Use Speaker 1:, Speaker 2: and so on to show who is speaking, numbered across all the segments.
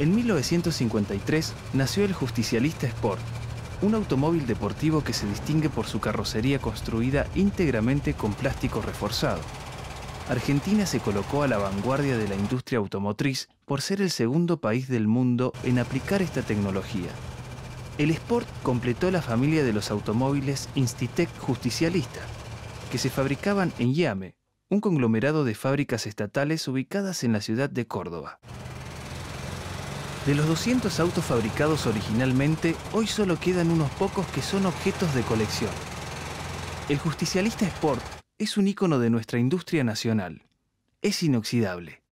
Speaker 1: En 1953 nació el Justicialista Sport, un automóvil deportivo que se distingue por su carrocería construida íntegramente con plástico reforzado. Argentina se colocó a la vanguardia de la industria automotriz por ser el segundo país del mundo en aplicar esta tecnología. El Sport completó la familia de los automóviles Institec Justicialista, que se fabricaban en Yame, un conglomerado de fábricas estatales ubicadas en la ciudad de Córdoba. De los 200 autos fabricados originalmente, hoy solo quedan unos pocos que son objetos de colección. El justicialista Sport es un icono de nuestra industria nacional. Es inoxidable.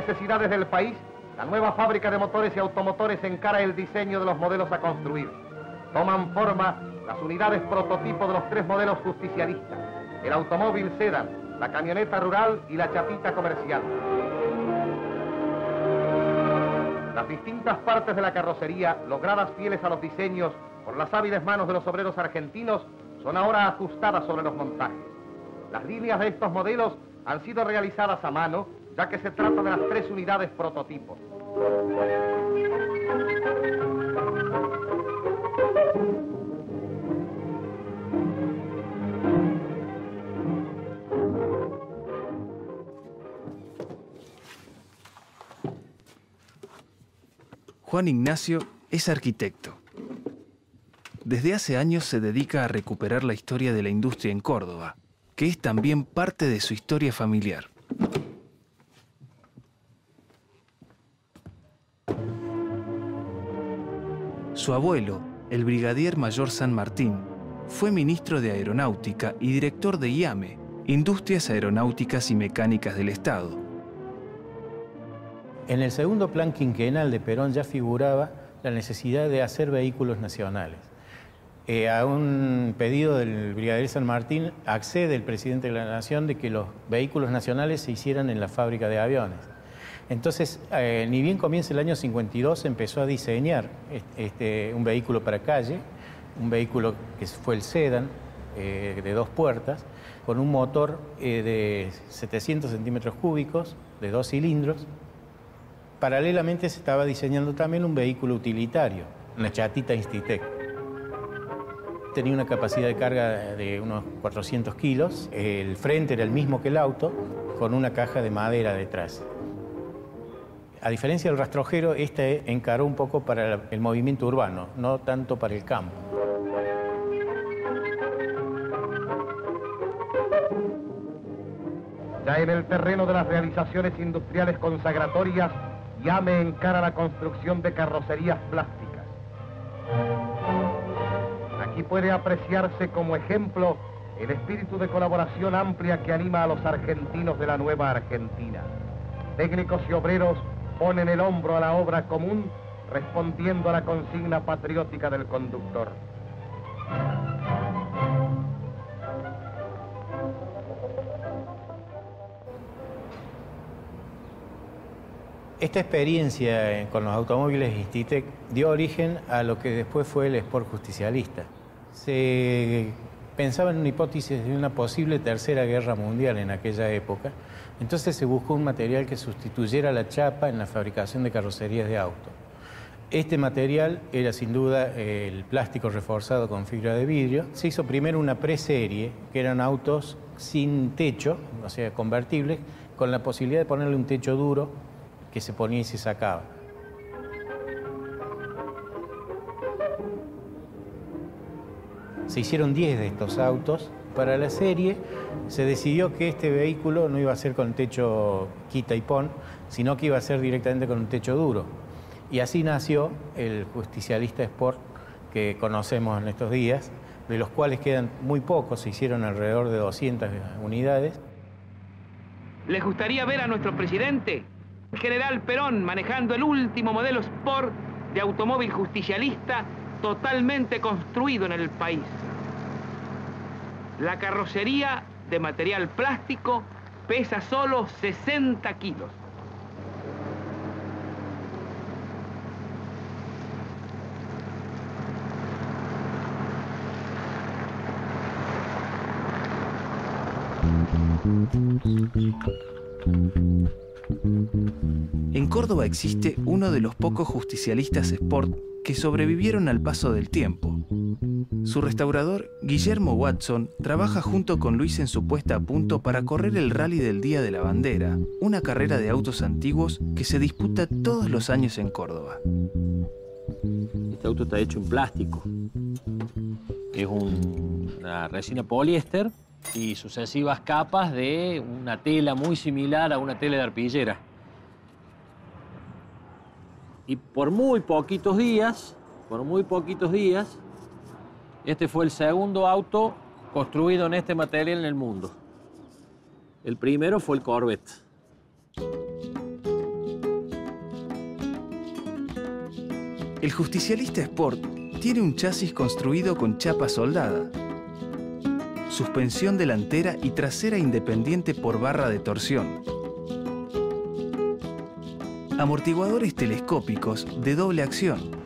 Speaker 2: Necesidades del país, la nueva fábrica de motores y automotores encara el diseño de los modelos a construir. Toman forma las unidades prototipo de los tres modelos justicialistas, el automóvil sedan, la camioneta rural y la chapita comercial. Las distintas partes de la carrocería, logradas fieles a los diseños por las hábiles manos de los obreros argentinos, son ahora ajustadas sobre los montajes. Las líneas de estos modelos han sido realizadas a mano ya que se trata de las tres unidades prototipos.
Speaker 1: Juan Ignacio es arquitecto. Desde hace años se dedica a recuperar la historia de la industria en Córdoba, que es también parte de su historia familiar. Su abuelo, el brigadier mayor San Martín, fue ministro de Aeronáutica y director de IAME, Industrias Aeronáuticas y Mecánicas del Estado.
Speaker 3: En el segundo plan quinquenal de Perón ya figuraba la necesidad de hacer vehículos nacionales. Eh, a un pedido del brigadier San Martín accede el presidente de la Nación de que los vehículos nacionales se hicieran en la fábrica de aviones. Entonces, eh, ni bien comienza el año 52, empezó a diseñar este, un vehículo para calle, un vehículo que fue el Sedan, eh, de dos puertas, con un motor eh, de 700 centímetros cúbicos, de dos cilindros. Paralelamente se estaba diseñando también un vehículo utilitario, una chatita Institec. Tenía una capacidad de carga de unos 400 kilos, el frente era el mismo que el auto, con una caja de madera detrás. A diferencia del rastrojero, este encaró un poco para el movimiento urbano, no tanto para el campo.
Speaker 2: Ya en el terreno de las realizaciones industriales consagratorias, ya me encara la construcción de carrocerías plásticas. Aquí puede apreciarse como ejemplo el espíritu de colaboración amplia que anima a los argentinos de la nueva Argentina. Técnicos y obreros ponen el hombro a la obra común respondiendo a la consigna patriótica del conductor.
Speaker 3: Esta experiencia con los automóviles Istitec dio origen a lo que después fue el Sport Justicialista. Se pensaba en una hipótesis de una posible tercera guerra mundial en aquella época entonces se buscó un material que sustituyera la chapa en la fabricación de carrocerías de auto. Este material era sin duda el plástico reforzado con fibra de vidrio. Se hizo primero una preserie, que eran autos sin techo, o sea, convertibles, con la posibilidad de ponerle un techo duro que se ponía y se sacaba. Se hicieron 10 de estos autos para la serie se decidió que este vehículo no iba a ser con techo quita y pon, sino que iba a ser directamente con un techo duro. Y así nació el justicialista Sport que conocemos en estos días, de los cuales quedan muy pocos, se hicieron alrededor de 200 unidades.
Speaker 4: ¿Les gustaría ver a nuestro presidente, General Perón, manejando el último modelo Sport de automóvil justicialista totalmente construido en el país? La carrocería de material plástico pesa solo 60 kilos.
Speaker 1: En Córdoba existe uno de los pocos justicialistas sport que sobrevivieron al paso del tiempo. Su restaurador, Guillermo Watson, trabaja junto con Luis en su puesta a punto para correr el Rally del Día de la Bandera, una carrera de autos antiguos que se disputa todos los años en Córdoba.
Speaker 5: Este auto está hecho en plástico. Es una resina poliéster y sucesivas capas de una tela muy similar a una tela de arpillera. Y por muy poquitos días, por muy poquitos días, este fue el segundo auto construido en este material en el mundo. El primero fue el Corvette.
Speaker 1: El justicialista Sport tiene un chasis construido con chapa soldada, suspensión delantera y trasera independiente por barra de torsión, amortiguadores telescópicos de doble acción,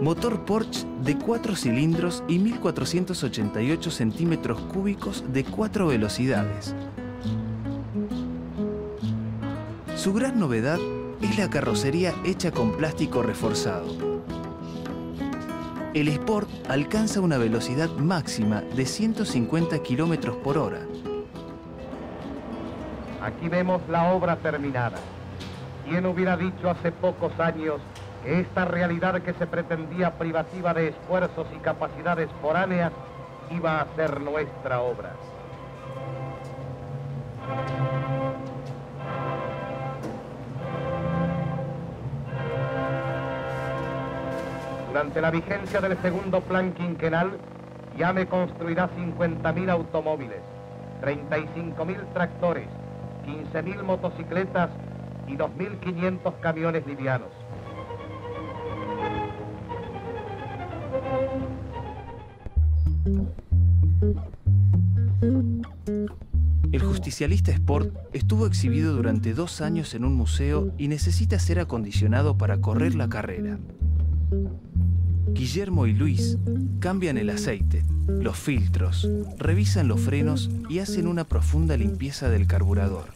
Speaker 1: motor Porsche de 4 cilindros y 1488 centímetros cúbicos de 4 velocidades. Su gran novedad es la carrocería hecha con plástico reforzado el Sport alcanza una velocidad máxima de 150 km por hora.
Speaker 2: Aquí vemos la obra terminada. ¿Quién hubiera dicho hace pocos años esta realidad que se pretendía privativa de esfuerzos y capacidades foráneas iba a ser nuestra obra? Durante la vigencia del segundo plan quinquenal, me construirá 50.000 automóviles, 35.000 tractores, 15.000 motocicletas y 2.500 camiones livianos.
Speaker 1: Justicialista Sport estuvo exhibido durante dos años en un museo y necesita ser acondicionado para correr la carrera. Guillermo y Luis cambian el aceite, los filtros, revisan los frenos y hacen una profunda limpieza del carburador.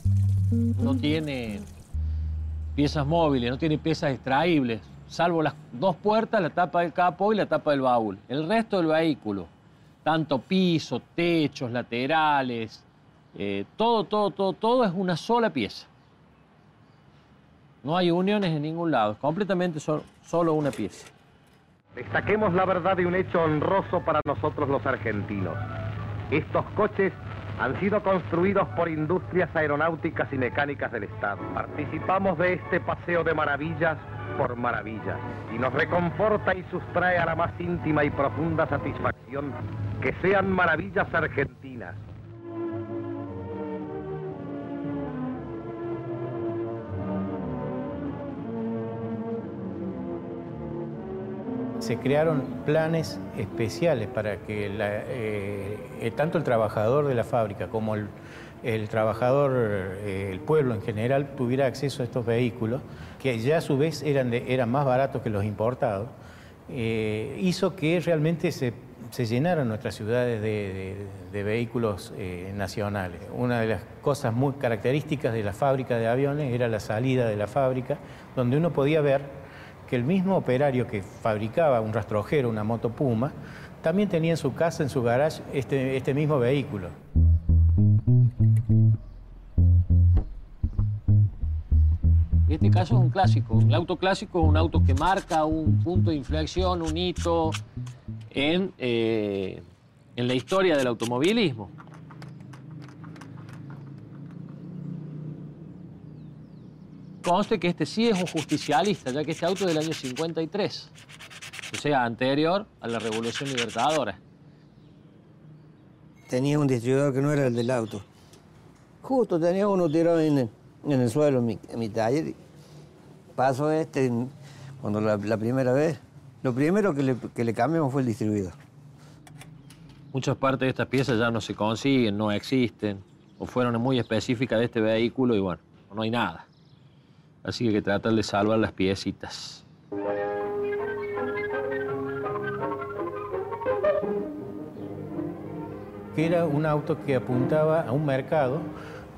Speaker 5: No tiene piezas móviles, no tiene piezas extraíbles, salvo las dos puertas, la tapa del capó y la tapa del baúl. El resto del vehículo, tanto piso, techos, laterales, eh, todo, todo, todo, todo es una sola pieza. No hay uniones en ningún lado, es completamente solo una pieza.
Speaker 2: Destaquemos la verdad de un hecho honroso para nosotros los argentinos. Estos coches han sido construidos por industrias aeronáuticas y mecánicas del Estado. Participamos de este paseo de maravillas por maravillas y nos reconforta y sustrae a la más íntima y profunda satisfacción que sean maravillas argentinas,
Speaker 3: se crearon planes especiales para que eh, eh, tanto el trabajador de la fábrica como el, trabajador, eh, el pueblo en general, tuviera acceso a estos vehículos, que ya a su vez eran, más baratos que los importados, hizo que realmente se, llenaran nuestras ciudades de, de vehículos nacionales. Una de las cosas muy características de la fábrica de aviones era la salida de la fábrica, donde uno podía ver que el mismo operario que fabricaba un rastrojero, una moto Puma, también tenía en su casa, en su garage, este, este mismo vehículo.
Speaker 5: Este caso es un clásico. El auto clásico es un auto que marca un punto de inflexión, un hito en, eh, en la historia del automovilismo. Conste que este sí es un justicialista, ya que este auto es del año 53, o sea, anterior a la Revolución Libertadora.
Speaker 6: tenía un distribuidor que no era el del auto. Justo tenía uno tirado en el, en el suelo en mi, en mi taller. Paso este, cuando la, la primera vez, lo primero que le, que le cambiamos fue el distribuidor.
Speaker 5: Muchas partes de estas piezas ya no se consiguen, no existen, o fueron muy específicas de este vehículo y bueno, no hay nada. Así que tratar de salvar las piecitas.
Speaker 3: que era un auto que apuntaba a un mercado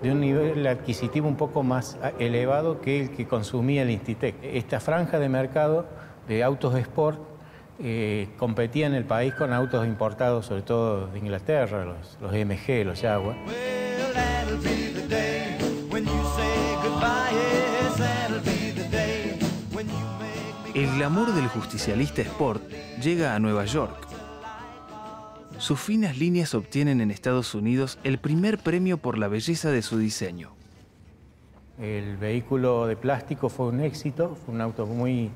Speaker 3: de un nivel adquisitivo un poco más elevado que el que consumía el Institec. Esta franja de mercado de autos sport eh, competía en el país con autos importados, sobre todo de Inglaterra, los, los MG, los Jaguar.
Speaker 7: Well,
Speaker 1: El glamour del justicialista Sport llega a Nueva York. Sus finas líneas obtienen en Estados Unidos el primer premio por la belleza de su diseño.
Speaker 3: El vehículo de plástico fue un éxito, fue un auto muy,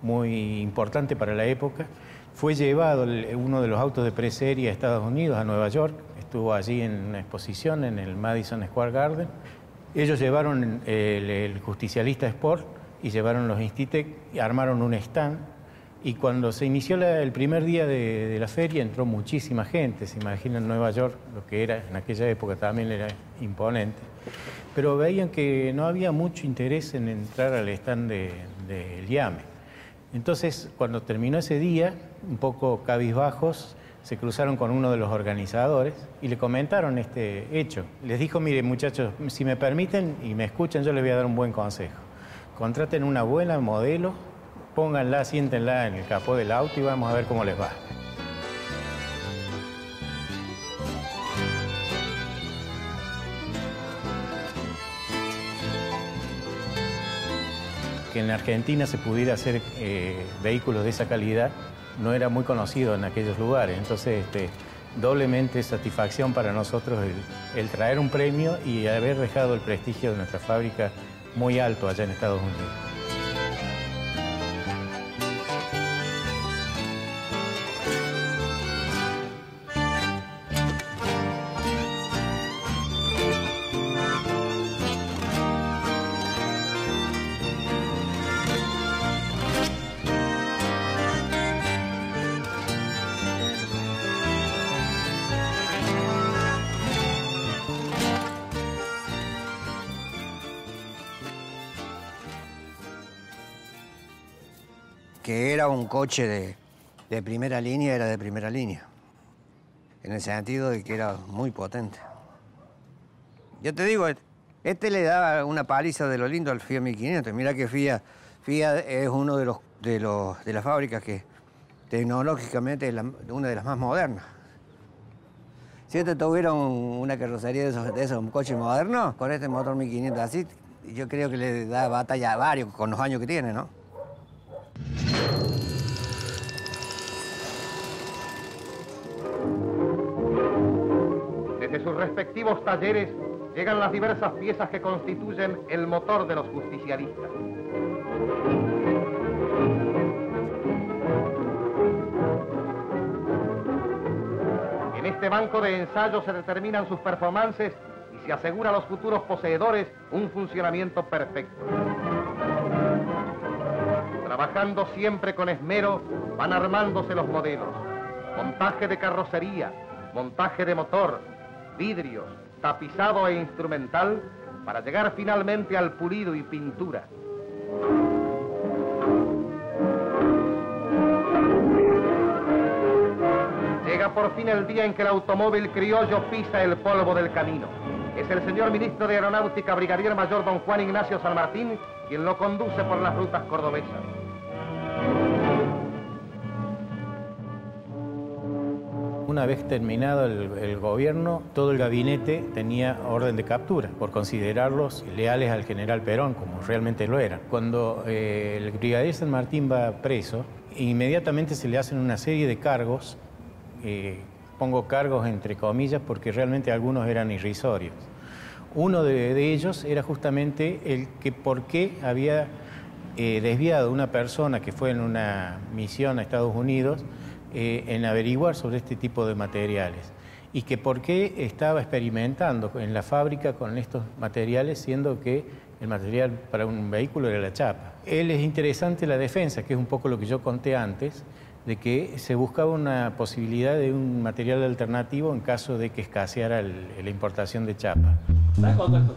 Speaker 3: muy importante para la época. Fue llevado uno de los autos de preserie a Estados Unidos, a Nueva York. Estuvo allí en una exposición en el Madison Square Garden. Ellos llevaron el justicialista Sport y llevaron los Institec y armaron un stand. Y cuando se inició el primer día de, la feria entró muchísima gente. Se imaginan Nueva York, lo que era en aquella época también era imponente. Pero veían que no había mucho interés en entrar al stand del de, IAME. Entonces, cuando terminó ese día, un poco cabizbajos, se cruzaron con uno de los organizadores y le comentaron este hecho. Les dijo, mire muchachos, si me permiten y me escuchan, yo les voy a dar un buen consejo. Contraten una buena modelo, pónganla, siéntenla en el capó del auto y vamos a ver cómo les va. que en Argentina se pudiera hacer eh, vehículos de esa calidad no era muy conocido en aquellos lugares. Entonces, este, doblemente satisfacción para nosotros el, el traer un premio y haber dejado el prestigio de nuestra fábrica muy alto allá en Estados Unidos.
Speaker 6: Que era un coche de, primera línea, era de primera línea. En el sentido de que era muy potente. Yo te digo, este le daba una paliza de lo lindo al Fiat 1500. Mira que Fiat, Fiat es uno de los, de las fábricas que tecnológicamente es una de las más modernas. Si este tuviera un- una carrocería de esos, de esos coches modernos, con este motor 1500 así, yo creo que le da batalla a varios con los años que tiene, ¿no?
Speaker 2: Respectivos talleres llegan las diversas piezas que constituyen el motor de los justicialistas. En este banco de ensayo se determinan sus performances y se asegura a los futuros poseedores un funcionamiento perfecto. Trabajando siempre con esmero, van armándose los modelos. Montaje de carrocería, montaje de motor, vidrios, tapizado e instrumental, para llegar finalmente al pulido y pintura. Llega por fin el día en que el automóvil criollo pisa el polvo del camino. Es el señor ministro de Aeronáutica, brigadier mayor don Juan Ignacio San Martín, quien lo conduce por las rutas cordobesas.
Speaker 3: Una vez terminado el, gobierno, todo el gabinete tenía orden de captura por considerarlos leales al general Perón, como realmente lo eran. Cuando eh, el brigadier San Martín va preso, inmediatamente se le hacen una serie de cargos, eh, pongo cargos entre comillas porque realmente algunos eran irrisorios. Uno de, de ellos era justamente el que por qué había eh, desviado una persona que fue en una misión a Estados Unidos eh, en averiguar sobre este tipo de materiales. y que por qué estaba experimentando en la fábrica con estos materiales, siendo que el material para un vehículo era la chapa. Él es interesante la defensa, que es un poco lo que yo conté antes, de que se buscaba una posibilidad de un material alternativo en caso de que escaseara el- la importación de chapa.
Speaker 5: ¿Sabes contacto?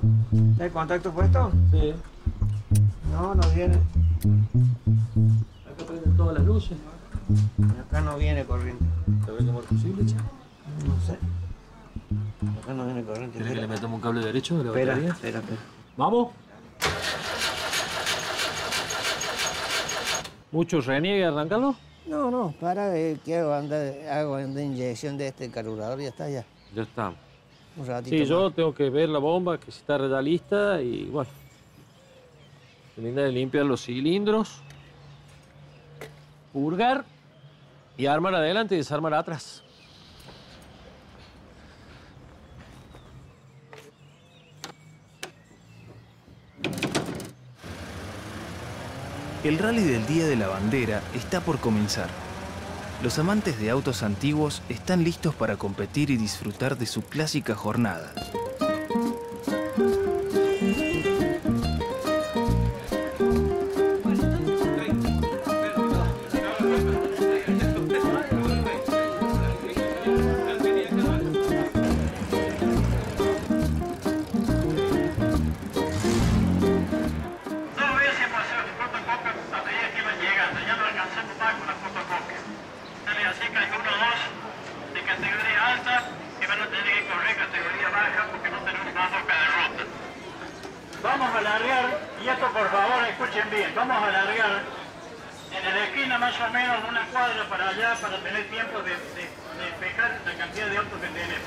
Speaker 6: ¿Hay contacto puesto?
Speaker 5: Sí.
Speaker 6: No, no viene.
Speaker 5: Acá prenden todas las luces.
Speaker 6: Acá no viene corriente.
Speaker 5: ¿Te ve cómo es posible, che?
Speaker 6: No sé. Acá no viene corriente.
Speaker 5: ¿Querés que le metamos un cable derecho de la
Speaker 6: Espera,
Speaker 5: batería?
Speaker 6: espera, espera.
Speaker 5: ¿Vamos? ¿Mucho reniegue arrancarlo?
Speaker 6: No, no, para eh, que hago anda, hago anda inyección de este carburador y ya está ya.
Speaker 5: Ya está.
Speaker 6: Un ratito.
Speaker 5: Sí, yo tengo que ver la bomba, que si está ya lista y bueno. Terminar de limpiar los cilindros. Purgar. Y armar adelante y desarmar atrás.
Speaker 1: El rally del Día de la Bandera está por comenzar. Los amantes de autos antiguos están listos para competir y disfrutar de su clásica jornada.
Speaker 8: Tener tiempo de, de, de despejar la cantidad de autos que tenemos.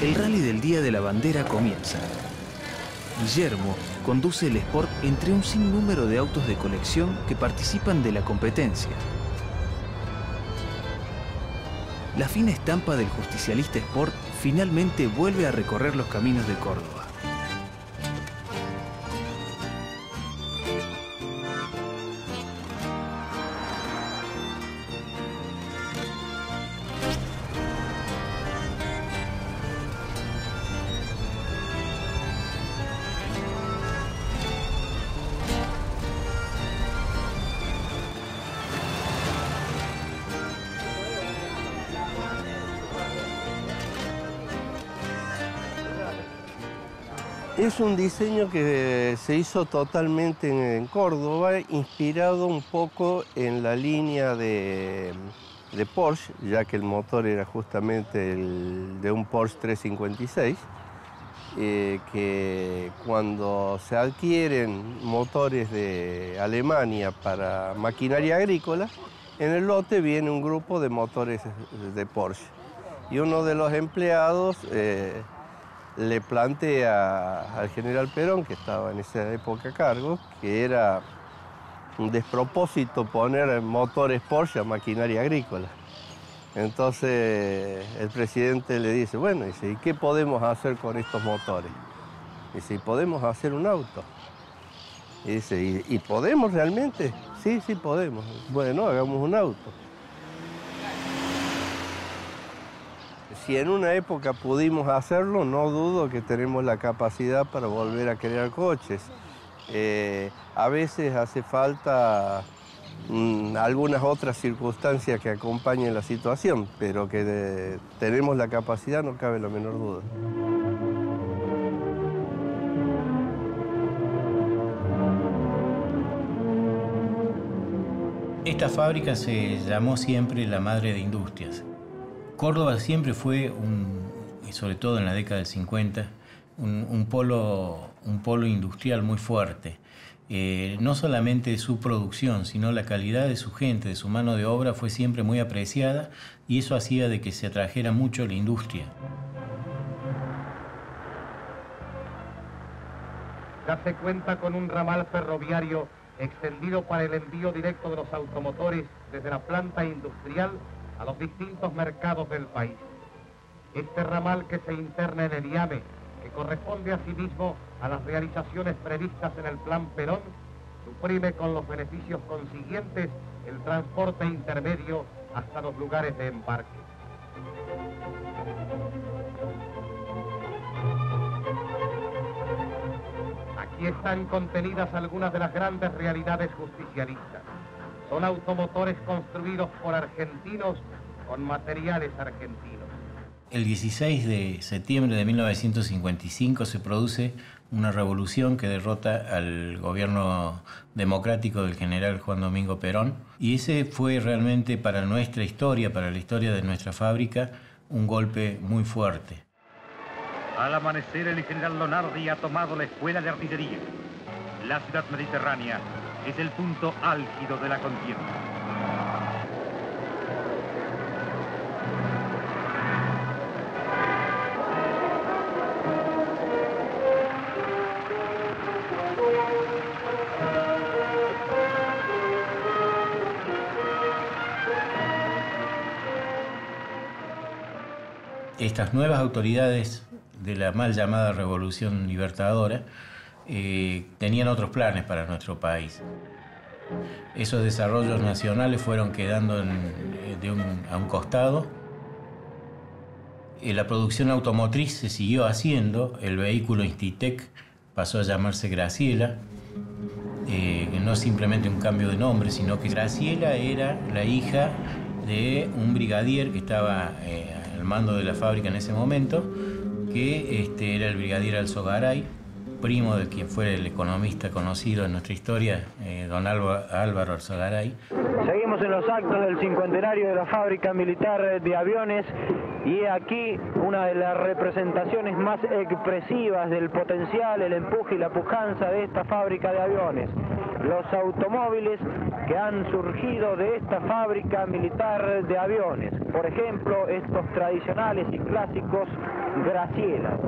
Speaker 1: El rally del Día de la Bandera comienza. Guillermo conduce el Sport entre un sinnúmero de autos de colección que participan de la competencia. La fina estampa del justicialista Sport finalmente vuelve a recorrer los caminos de Córdoba.
Speaker 9: Es un diseño que se hizo totalmente en, Córdoba, inspirado un poco en la línea de, de Porsche, ya que el motor era justamente el de un Porsche 356, eh, que cuando se adquieren motores de Alemania para maquinaria agrícola, en el lote viene un grupo de motores de Porsche. Y uno de los empleados eh, le plantea al general Perón, que estaba en esa época a cargo, que era un despropósito poner motores Porsche a maquinaria agrícola. Entonces el presidente le dice, bueno, dice, ¿y qué podemos hacer con estos motores? Dice, ¿y podemos hacer un auto? Dice, ¿y, y podemos realmente? Sí, sí podemos. Bueno, hagamos un auto. Si en una época pudimos hacerlo, no dudo que tenemos la capacidad para volver a crear coches. Eh, a veces hace falta mm, algunas otras circunstancias que acompañen la situación, pero que tenemos la capacidad no cabe la menor duda.
Speaker 3: Esta fábrica se llamó siempre la madre de industrias. Córdoba siempre fue, un, y sobre todo en la década del 50, un, un polo, un polo industrial muy fuerte. Eh, no solamente su producción, sino la calidad de su gente, de su mano de obra fue siempre muy apreciada y eso hacía de que se atrajera mucho la industria.
Speaker 2: Ya se cuenta con un ramal ferroviario extendido para el envío directo de los automotores desde la planta industrial a los distintos mercados del país. Este ramal que se interna en el IAME, que corresponde asimismo a las realizaciones previstas en el Plan Perón, suprime con los beneficios consiguientes el transporte intermedio hasta los lugares de embarque. Aquí están contenidas algunas de las grandes realidades justicialistas. Son automotores construidos por argentinos con materiales argentinos.
Speaker 3: El 16 de septiembre de 1955 se produce una revolución que derrota al gobierno democrático del general Juan Domingo Perón y ese fue realmente para nuestra historia, para la historia de nuestra fábrica, un golpe muy fuerte.
Speaker 10: Al amanecer, el general Lonardi ha tomado la escuela de artillería. La ciudad mediterránea es el punto álgido de la contienda.
Speaker 3: Estas nuevas autoridades de la mal llamada Revolución Libertadora eh, tenían otros planes para nuestro país. Esos desarrollos nacionales fueron quedando eh, a un costado. Eh, la producción automotriz se siguió haciendo, el vehículo Institec pasó a llamarse Graciela, eh, no simplemente un cambio de nombre, sino que Graciela era la hija de un brigadier que estaba eh, al mando de la fábrica en ese momento, que este, era el brigadier Alzogaray, primo de quien fue el economista conocido en nuestra historia, eh, don Álvaro Alzogaray.
Speaker 11: Seguimos en los actos del cincuentenario de la fábrica militar de aviones y aquí una de las representaciones más expresivas del potencial, el empuje y la pujanza de esta fábrica de aviones. Los automóviles que han surgido de esta fábrica militar de aviones. Por ejemplo, estos tradicionales y clásicos Graciela.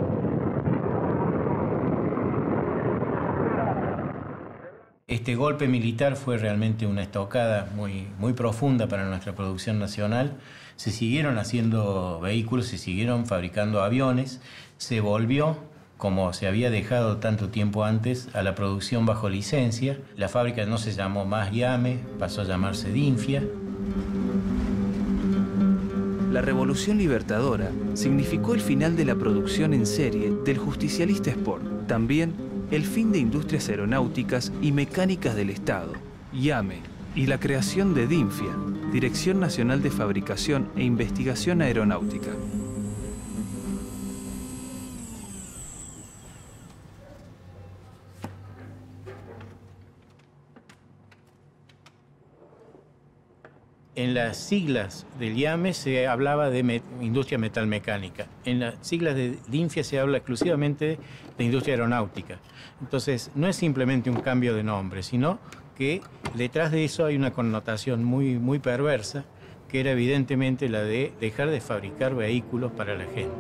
Speaker 3: Este golpe militar fue realmente una estocada muy, muy profunda para nuestra producción nacional. Se siguieron haciendo vehículos, se siguieron fabricando aviones, se volvió, como se había dejado tanto tiempo antes, a la producción bajo licencia. La fábrica no se llamó más Yame, pasó a llamarse Dinfia.
Speaker 1: La Revolución Libertadora significó el final de la producción en serie del justicialista Sport, también el fin de industrias aeronáuticas y mecánicas del Estado, IAME, y la creación de DINFIA, Dirección Nacional de Fabricación e Investigación Aeronáutica.
Speaker 3: En las siglas del IAME se hablaba de industria metalmecánica. En las siglas de DINFIA se habla exclusivamente de industria aeronáutica. Entonces, no es simplemente un cambio de nombre, sino que detrás de eso hay una connotación muy, muy perversa, que era evidentemente la de dejar de fabricar vehículos para la gente.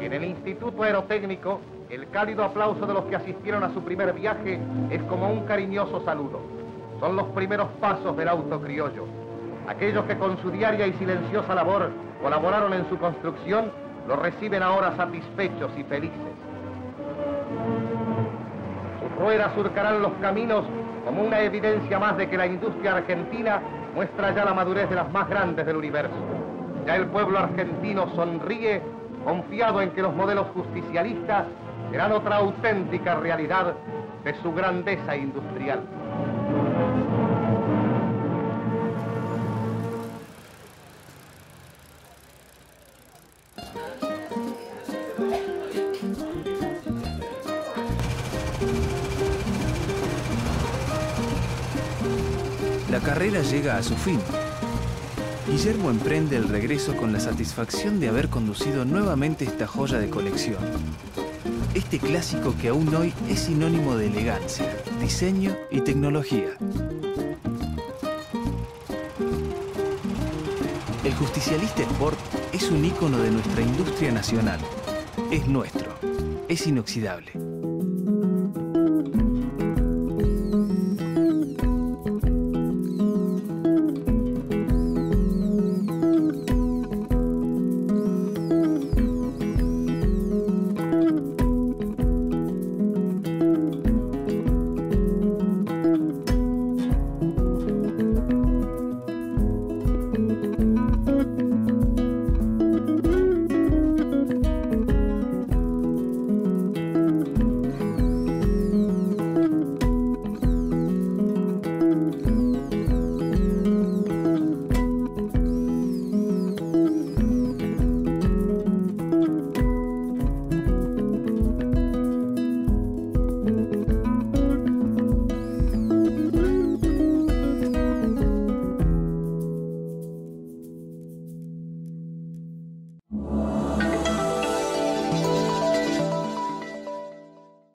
Speaker 2: En el Instituto Aerotécnico, el cálido aplauso de los que asistieron a su primer viaje es como un cariñoso saludo. Son los primeros pasos del auto criollo. Aquellos que con su diaria y silenciosa labor colaboraron en su construcción, lo reciben ahora satisfechos y felices. Sus ruedas surcarán los caminos como una evidencia más de que la industria argentina muestra ya la madurez de las más grandes del universo. Ya el pueblo argentino sonríe confiado en que los modelos justicialistas serán otra auténtica realidad de su grandeza industrial.
Speaker 1: La carrera llega a su fin. Guillermo emprende el regreso con la satisfacción de haber conducido nuevamente esta joya de colección. Este clásico que aún hoy es sinónimo de elegancia, diseño y tecnología. El justicialista Sport es un ícono de nuestra industria nacional. Es nuestro. Es inoxidable.